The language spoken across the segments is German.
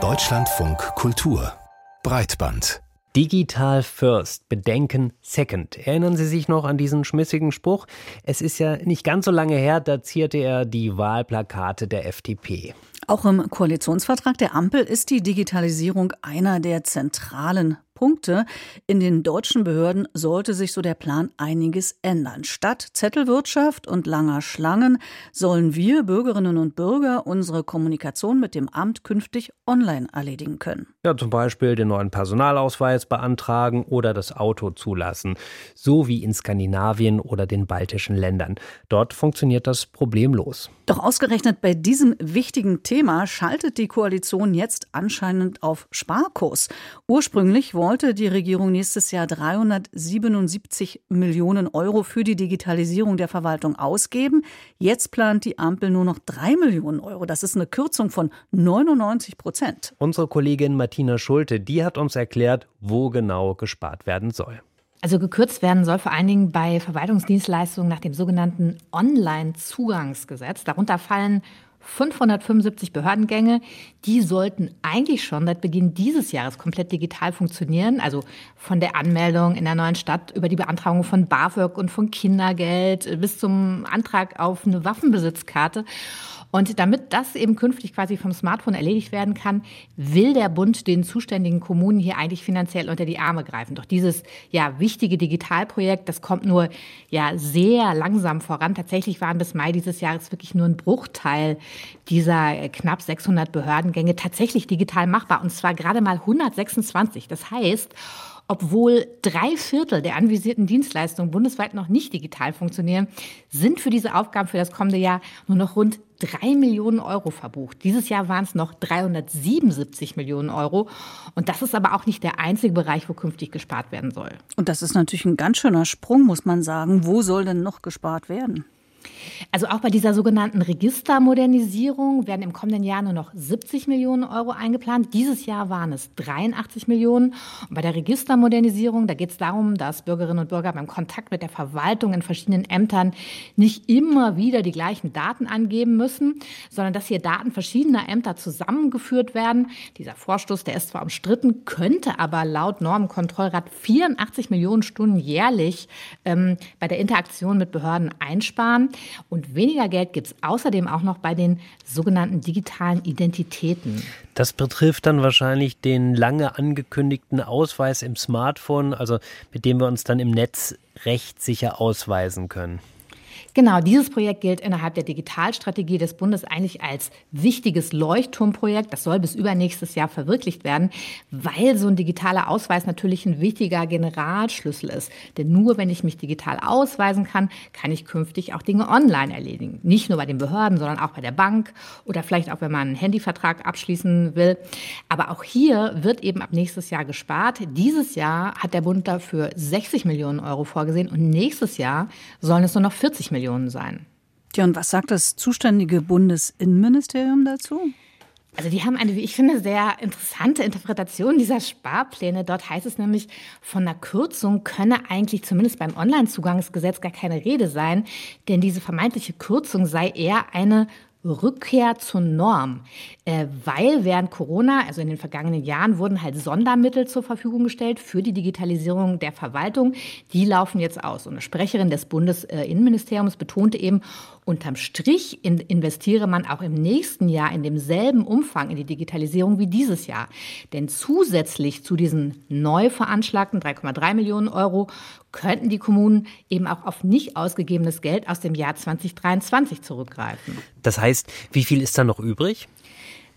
Deutschlandfunk Kultur Breitband Digital First, Bedenken Second. Erinnern Sie sich noch an diesen schmissigen Spruch? Es ist ja nicht ganz so lange her, da zierte er die Wahlplakate der FDP. Auch im Koalitionsvertrag der Ampel ist die Digitalisierung einer der zentralen Punkte. In den deutschen Behörden sollte sich so der Plan einiges ändern. Statt Zettelwirtschaft und langer Schlangen sollen wir Bürgerinnen und Bürger unsere Kommunikation mit dem Amt künftig online erledigen können. Ja, zum Beispiel den neuen Personalausweis beantragen oder das Auto zulassen. So wie in Skandinavien oder den baltischen Ländern. Dort funktioniert das problemlos. Doch ausgerechnet bei diesem wichtigen Thema schaltet die Koalition jetzt anscheinend auf Sparkurs. Ursprünglich wollen wollte die Regierung nächstes Jahr 377 Millionen Euro für die Digitalisierung der Verwaltung ausgeben. Jetzt plant die Ampel nur noch drei Millionen Euro. Das ist eine Kürzung von 99 Prozent. Unsere Kollegin Martina Schulte, die hat uns erklärt, wo genau gespart werden soll. Also gekürzt werden soll vor allen Dingen bei Verwaltungsdienstleistungen nach dem sogenannten Online-Zugangsgesetz. Darunter fallen 575 Behördengänge, die sollten eigentlich schon seit Beginn dieses Jahres komplett digital funktionieren. Also von der Anmeldung in der neuen Stadt über die Beantragung von BAföG und von Kindergeld bis zum Antrag auf eine Waffenbesitzkarte. Und damit das eben künftig quasi vom Smartphone erledigt werden kann, will der Bund den zuständigen Kommunen hier eigentlich finanziell unter die Arme greifen. Doch dieses ja wichtige Digitalprojekt, das kommt nur ja sehr langsam voran. Tatsächlich waren bis Mai dieses Jahres wirklich nur ein Bruchteil dieser knapp 600 Behördengänge tatsächlich digital machbar. Und zwar gerade mal 126. Das heißt, obwohl drei Viertel der anvisierten Dienstleistungen bundesweit noch nicht digital funktionieren, sind für diese Aufgaben für das kommende Jahr nur noch rund drei Millionen Euro verbucht. Dieses Jahr waren es noch 377 Millionen Euro. Und das ist aber auch nicht der einzige Bereich, wo künftig gespart werden soll. Und das ist natürlich ein ganz schöner Sprung, muss man sagen. Wo soll denn noch gespart werden? Also auch bei dieser sogenannten Registermodernisierung werden im kommenden Jahr nur noch 70 Millionen Euro eingeplant. Dieses Jahr waren es 83 Millionen. Und bei der Registermodernisierung, da geht es darum, dass Bürgerinnen und Bürger beim Kontakt mit der Verwaltung in verschiedenen Ämtern nicht immer wieder die gleichen Daten angeben müssen, sondern dass hier Daten verschiedener Ämter zusammengeführt werden. Dieser Vorstoß, der ist zwar umstritten, könnte aber laut Normenkontrollrat 84 Millionen Stunden jährlich ähm, bei der Interaktion mit Behörden einsparen. Und weniger Geld gibt es außerdem auch noch bei den sogenannten digitalen Identitäten. Das betrifft dann wahrscheinlich den lange angekündigten Ausweis im Smartphone, also mit dem wir uns dann im Netz rechtssicher ausweisen können. Genau, dieses Projekt gilt innerhalb der Digitalstrategie des Bundes eigentlich als wichtiges Leuchtturmprojekt. Das soll bis übernächstes Jahr verwirklicht werden, weil so ein digitaler Ausweis natürlich ein wichtiger Generalschlüssel ist. Denn nur wenn ich mich digital ausweisen kann, kann ich künftig auch Dinge online erledigen. Nicht nur bei den Behörden, sondern auch bei der Bank oder vielleicht auch, wenn man einen Handyvertrag abschließen will. Aber auch hier wird eben ab nächstes Jahr gespart. Dieses Jahr hat der Bund dafür 60 Millionen Euro vorgesehen und nächstes Jahr sollen es nur noch 40 Millionen Millionen sein. Ja, und was sagt das zuständige Bundesinnenministerium dazu? Also die haben eine, wie ich finde, sehr interessante Interpretation dieser Sparpläne. Dort heißt es nämlich, von einer Kürzung könne eigentlich zumindest beim Onlinezugangsgesetz gar keine Rede sein, denn diese vermeintliche Kürzung sei eher eine Rückkehr zur Norm, äh, weil während Corona, also in den vergangenen Jahren, wurden halt Sondermittel zur Verfügung gestellt für die Digitalisierung der Verwaltung. Die laufen jetzt aus. Und eine Sprecherin des Bundesinnenministeriums betonte eben, unterm Strich investiere man auch im nächsten Jahr in demselben Umfang in die Digitalisierung wie dieses Jahr. Denn zusätzlich zu diesen neu veranschlagten 3,3 Millionen Euro könnten die Kommunen eben auch auf nicht ausgegebenes Geld aus dem Jahr 2023 zurückgreifen. Das heißt, wie viel ist da noch übrig?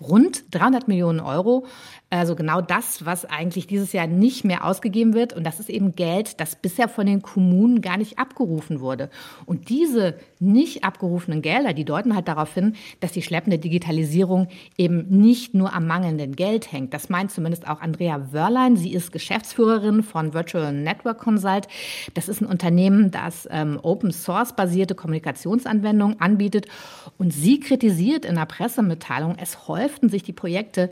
Rund 300 Millionen Euro. Also genau das, was eigentlich dieses Jahr nicht mehr ausgegeben wird. Und das ist eben Geld, das bisher von den Kommunen gar nicht abgerufen wurde. Und diese nicht abgerufenen Gelder, die deuten halt darauf hin, dass die schleppende Digitalisierung eben nicht nur am mangelnden Geld hängt. Das meint zumindest auch Andrea Wörlein. Sie ist Geschäftsführerin von Virtual Network Consult. Das ist ein Unternehmen, das ähm, Open Source basierte Kommunikationsanwendungen anbietet. Und sie kritisiert in der Pressemitteilung, es häuften sich die Projekte,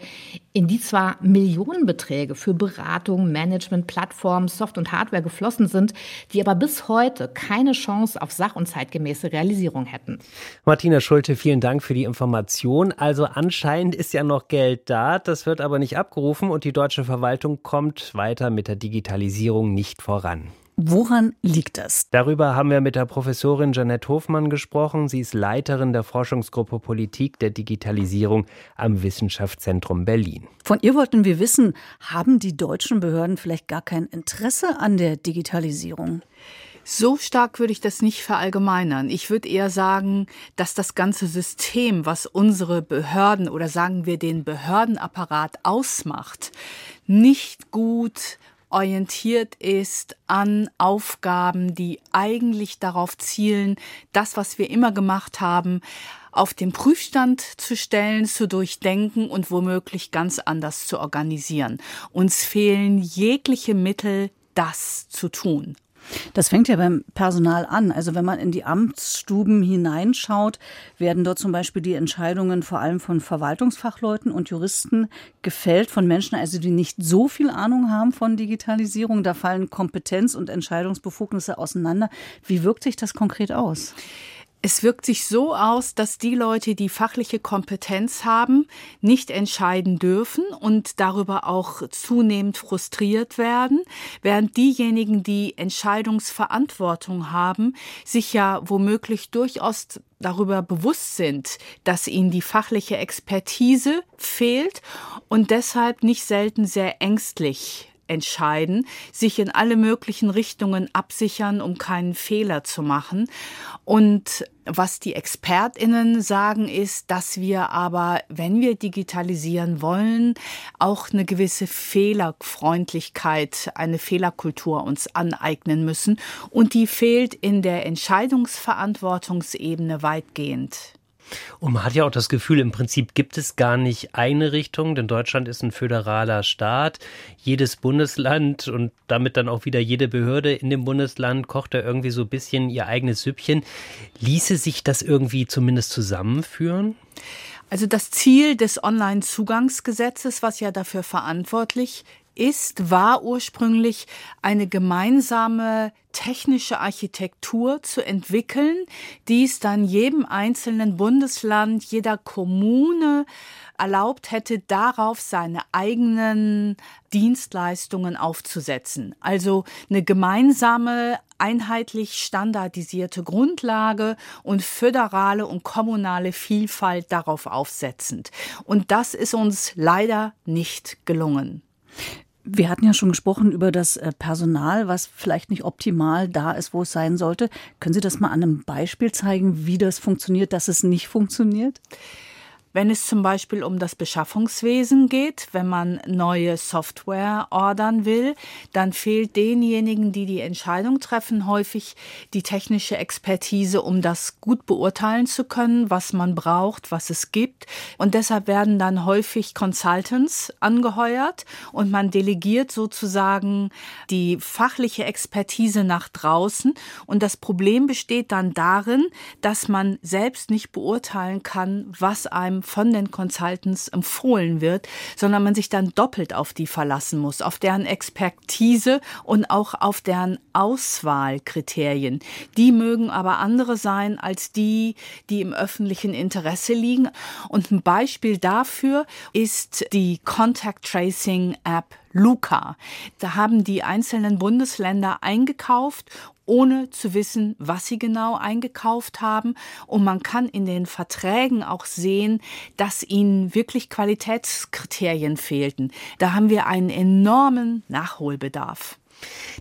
in die zwar Millionenbeträge für Beratung, Management, Plattformen, Soft- und Hardware geflossen sind, die aber bis heute keine Chance auf sach- und zeitgemäße Realisierung hätten. Martina Schulte, vielen Dank für die Information. Also anscheinend ist ja noch Geld da, das wird aber nicht abgerufen und die deutsche Verwaltung kommt weiter mit der Digitalisierung nicht voran. Woran liegt das? Darüber haben wir mit der Professorin Janette Hofmann gesprochen. Sie ist Leiterin der Forschungsgruppe Politik der Digitalisierung am Wissenschaftszentrum Berlin. Von ihr wollten wir wissen, haben die deutschen Behörden vielleicht gar kein Interesse an der Digitalisierung? So stark würde ich das nicht verallgemeinern. Ich würde eher sagen, dass das ganze System, was unsere Behörden oder sagen wir den Behördenapparat ausmacht, nicht gut orientiert ist an Aufgaben, die eigentlich darauf zielen, das, was wir immer gemacht haben, auf den Prüfstand zu stellen, zu durchdenken und womöglich ganz anders zu organisieren. Uns fehlen jegliche Mittel, das zu tun. Das fängt ja beim Personal an. Also wenn man in die Amtsstuben hineinschaut, werden dort zum Beispiel die Entscheidungen vor allem von Verwaltungsfachleuten und Juristen gefällt, von Menschen, also die nicht so viel Ahnung haben von Digitalisierung. Da fallen Kompetenz und Entscheidungsbefugnisse auseinander. Wie wirkt sich das konkret aus? Es wirkt sich so aus, dass die Leute, die fachliche Kompetenz haben, nicht entscheiden dürfen und darüber auch zunehmend frustriert werden, während diejenigen, die Entscheidungsverantwortung haben, sich ja womöglich durchaus darüber bewusst sind, dass ihnen die fachliche Expertise fehlt und deshalb nicht selten sehr ängstlich entscheiden, sich in alle möglichen Richtungen absichern, um keinen Fehler zu machen. Und was die Expertinnen sagen, ist, dass wir aber, wenn wir digitalisieren wollen, auch eine gewisse Fehlerfreundlichkeit, eine Fehlerkultur uns aneignen müssen. Und die fehlt in der Entscheidungsverantwortungsebene weitgehend. Und man hat ja auch das Gefühl, im Prinzip gibt es gar nicht eine Richtung, denn Deutschland ist ein föderaler Staat. Jedes Bundesland und damit dann auch wieder jede Behörde in dem Bundesland kocht da irgendwie so ein bisschen ihr eigenes Süppchen. Ließe sich das irgendwie zumindest zusammenführen? Also das Ziel des Online-Zugangsgesetzes, was ja dafür verantwortlich ist, war ursprünglich eine gemeinsame technische Architektur zu entwickeln, die es dann jedem einzelnen Bundesland, jeder Kommune erlaubt hätte, darauf seine eigenen Dienstleistungen aufzusetzen. Also eine gemeinsame einheitlich standardisierte Grundlage und föderale und kommunale Vielfalt darauf aufsetzend. Und das ist uns leider nicht gelungen. Wir hatten ja schon gesprochen über das äh, Personal, was vielleicht nicht optimal da ist, wo es sein sollte. Können Sie das mal an einem Beispiel zeigen, wie das funktioniert, dass es nicht funktioniert? Wenn es zum Beispiel um das Beschaffungswesen geht, wenn man neue Software ordern will, dann fehlt denjenigen, die die Entscheidung treffen, häufig die technische Expertise, um das gut beurteilen zu können, was man braucht, was es gibt. Und deshalb werden dann häufig Consultants angeheuert und man delegiert sozusagen die fachliche Expertise nach draußen. Und das Problem besteht dann darin, dass man selbst nicht beurteilen kann, was einem von den Consultants empfohlen wird, sondern man sich dann doppelt auf die verlassen muss, auf deren Expertise und auch auf deren Auswahlkriterien. Die mögen aber andere sein als die, die im öffentlichen Interesse liegen. Und ein Beispiel dafür ist die Contact Tracing App Luca. Da haben die einzelnen Bundesländer eingekauft ohne zu wissen, was sie genau eingekauft haben. Und man kann in den Verträgen auch sehen, dass ihnen wirklich Qualitätskriterien fehlten. Da haben wir einen enormen Nachholbedarf.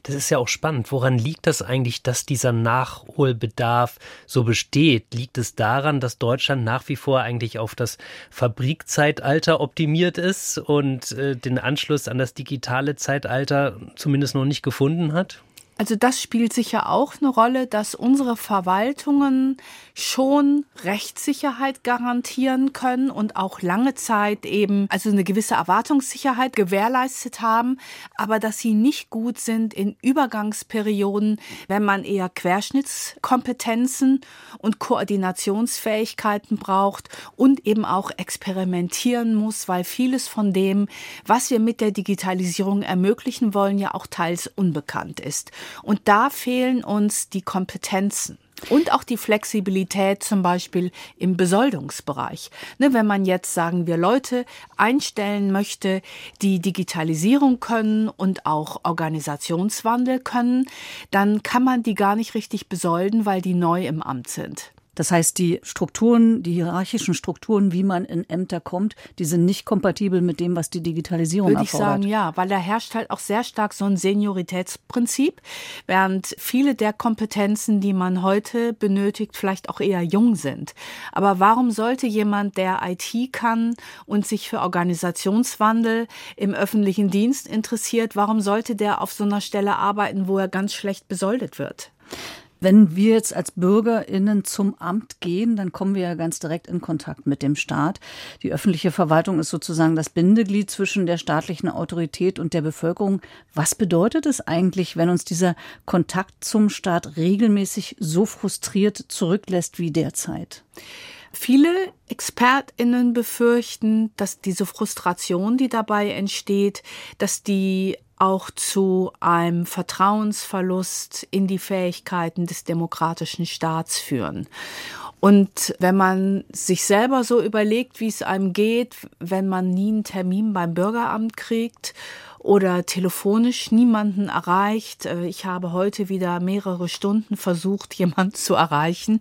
Das ist ja auch spannend. Woran liegt das eigentlich, dass dieser Nachholbedarf so besteht? Liegt es daran, dass Deutschland nach wie vor eigentlich auf das Fabrikzeitalter optimiert ist und äh, den Anschluss an das digitale Zeitalter zumindest noch nicht gefunden hat? Also das spielt sicher auch eine Rolle, dass unsere Verwaltungen schon Rechtssicherheit garantieren können und auch lange Zeit eben also eine gewisse Erwartungssicherheit gewährleistet haben, aber dass sie nicht gut sind in Übergangsperioden, wenn man eher Querschnittskompetenzen und Koordinationsfähigkeiten braucht und eben auch experimentieren muss, weil vieles von dem, was wir mit der Digitalisierung ermöglichen wollen, ja auch teils unbekannt ist. Und da fehlen uns die Kompetenzen. Und auch die Flexibilität zum Beispiel im Besoldungsbereich. Ne, wenn man jetzt, sagen wir, Leute einstellen möchte, die Digitalisierung können und auch Organisationswandel können, dann kann man die gar nicht richtig besolden, weil die neu im Amt sind. Das heißt, die Strukturen, die hierarchischen Strukturen, wie man in Ämter kommt, die sind nicht kompatibel mit dem, was die Digitalisierung Würde erfordert. Würde ich sagen, ja, weil da herrscht halt auch sehr stark so ein Senioritätsprinzip, während viele der Kompetenzen, die man heute benötigt, vielleicht auch eher jung sind. Aber warum sollte jemand, der IT kann und sich für Organisationswandel im öffentlichen Dienst interessiert, warum sollte der auf so einer Stelle arbeiten, wo er ganz schlecht besoldet wird? Wenn wir jetzt als BürgerInnen zum Amt gehen, dann kommen wir ja ganz direkt in Kontakt mit dem Staat. Die öffentliche Verwaltung ist sozusagen das Bindeglied zwischen der staatlichen Autorität und der Bevölkerung. Was bedeutet es eigentlich, wenn uns dieser Kontakt zum Staat regelmäßig so frustriert zurücklässt wie derzeit? Viele ExpertInnen befürchten, dass diese Frustration, die dabei entsteht, dass die auch zu einem Vertrauensverlust in die Fähigkeiten des demokratischen Staats führen. Und wenn man sich selber so überlegt, wie es einem geht, wenn man nie einen Termin beim Bürgeramt kriegt oder telefonisch niemanden erreicht. Äh, ich habe heute wieder mehrere Stunden versucht, jemanden zu erreichen.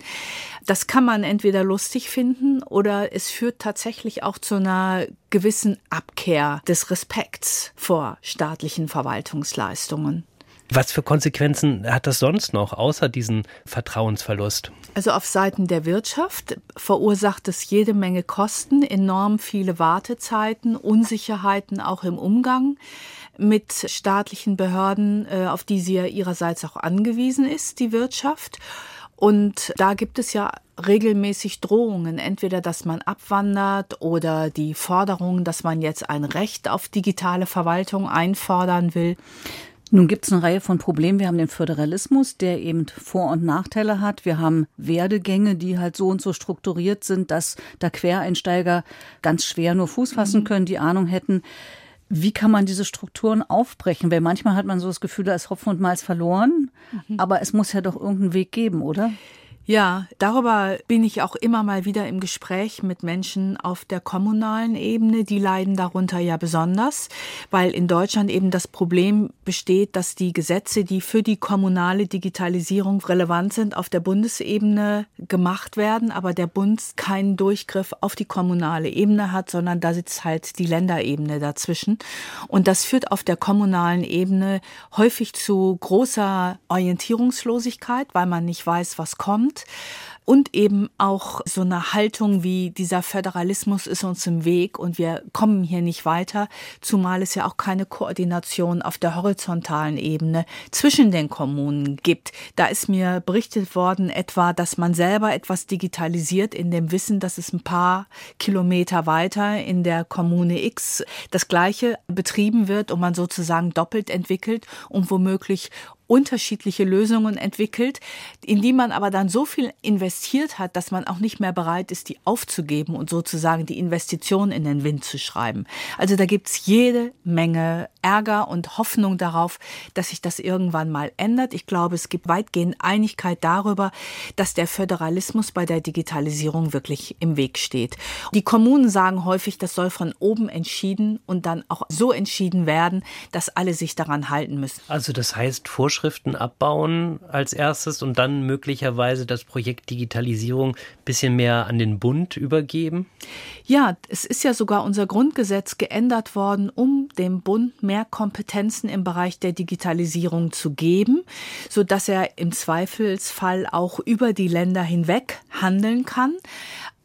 Das kann man entweder lustig finden oder es führt tatsächlich auch zu einer gewissen Abkehr des Respekts vor staatlichen Verwaltungsleistungen. Was für Konsequenzen hat das sonst noch, außer diesen Vertrauensverlust? Also auf Seiten der Wirtschaft verursacht es jede Menge Kosten, enorm viele Wartezeiten, Unsicherheiten auch im Umgang mit staatlichen Behörden, äh, auf die sie ja ihrerseits auch angewiesen ist, die Wirtschaft. Und da gibt es ja regelmäßig Drohungen, entweder dass man abwandert oder die Forderung, dass man jetzt ein Recht auf digitale Verwaltung einfordern will. Nun gibt es eine Reihe von Problemen. Wir haben den Föderalismus, der eben Vor- und Nachteile hat. Wir haben Werdegänge, die halt so und so strukturiert sind, dass da Quereinsteiger ganz schwer nur Fuß fassen mhm. können, die Ahnung hätten. Wie kann man diese Strukturen aufbrechen? Weil manchmal hat man so das Gefühl, da ist Hopfen und Malz verloren. Mhm. Aber es muss ja doch irgendeinen Weg geben, oder? Ja, darüber bin ich auch immer mal wieder im Gespräch mit Menschen auf der kommunalen Ebene. Die leiden darunter ja besonders, weil in Deutschland eben das Problem besteht, dass die Gesetze, die für die kommunale Digitalisierung relevant sind, auf der Bundesebene gemacht werden, aber der Bund keinen Durchgriff auf die kommunale Ebene hat, sondern da sitzt halt die Länderebene dazwischen. Und das führt auf der kommunalen Ebene häufig zu großer Orientierungslosigkeit, weil man nicht weiß, was kommt sind und eben auch so eine Haltung wie dieser Föderalismus ist uns im Weg und wir kommen hier nicht weiter, zumal es ja auch keine Koordination auf der horizontalen Ebene zwischen den Kommunen gibt. Da ist mir berichtet worden etwa, dass man selber etwas digitalisiert in dem Wissen, dass es ein paar Kilometer weiter in der Kommune X das gleiche betrieben wird und man sozusagen doppelt entwickelt und womöglich unterschiedliche Lösungen entwickelt, in die man aber dann so viel investiert hat, dass man auch nicht mehr bereit ist, die aufzugeben und sozusagen die Investition in den Wind zu schreiben. Also da gibt's jede Menge Ärger und Hoffnung darauf, dass sich das irgendwann mal ändert. Ich glaube, es gibt weitgehend Einigkeit darüber, dass der Föderalismus bei der Digitalisierung wirklich im Weg steht. Die Kommunen sagen häufig, das soll von oben entschieden und dann auch so entschieden werden, dass alle sich daran halten müssen. Also das heißt, Vorschriften abbauen als erstes und dann möglicherweise das Projekt Digitalisierung ein bisschen mehr an den Bund übergeben? Ja, es ist ja sogar unser Grundgesetz geändert worden, um dem Bund mehr Kompetenzen im Bereich der Digitalisierung zu geben, so dass er im Zweifelsfall auch über die Länder hinweg handeln kann.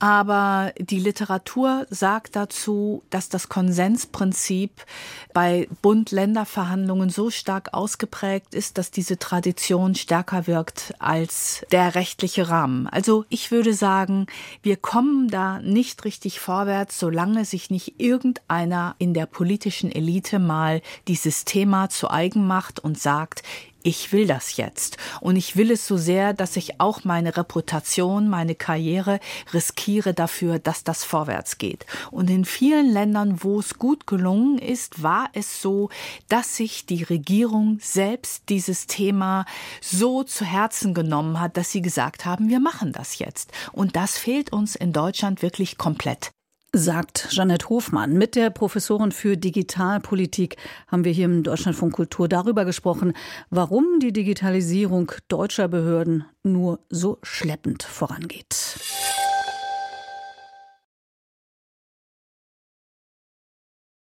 Aber die Literatur sagt dazu, dass das Konsensprinzip bei Bund-Länder-Verhandlungen so stark ausgeprägt ist, dass diese Tradition stärker wirkt als der rechtliche Rahmen. Also ich würde sagen, wir kommen da nicht richtig vorwärts, solange sich nicht irgendeiner in der politischen Elite mal dieses Thema zu eigen macht und sagt, ich will das jetzt. Und ich will es so sehr, dass ich auch meine Reputation, meine Karriere riskiere dafür, dass das vorwärts geht. Und in vielen Ländern, wo es gut gelungen ist, war es so, dass sich die Regierung selbst dieses Thema so zu Herzen genommen hat, dass sie gesagt haben, wir machen das jetzt. Und das fehlt uns in Deutschland wirklich komplett sagt Jeanette Hofmann. Mit der Professorin für Digitalpolitik haben wir hier im Deutschlandfunk Kultur darüber gesprochen, warum die Digitalisierung deutscher Behörden nur so schleppend vorangeht.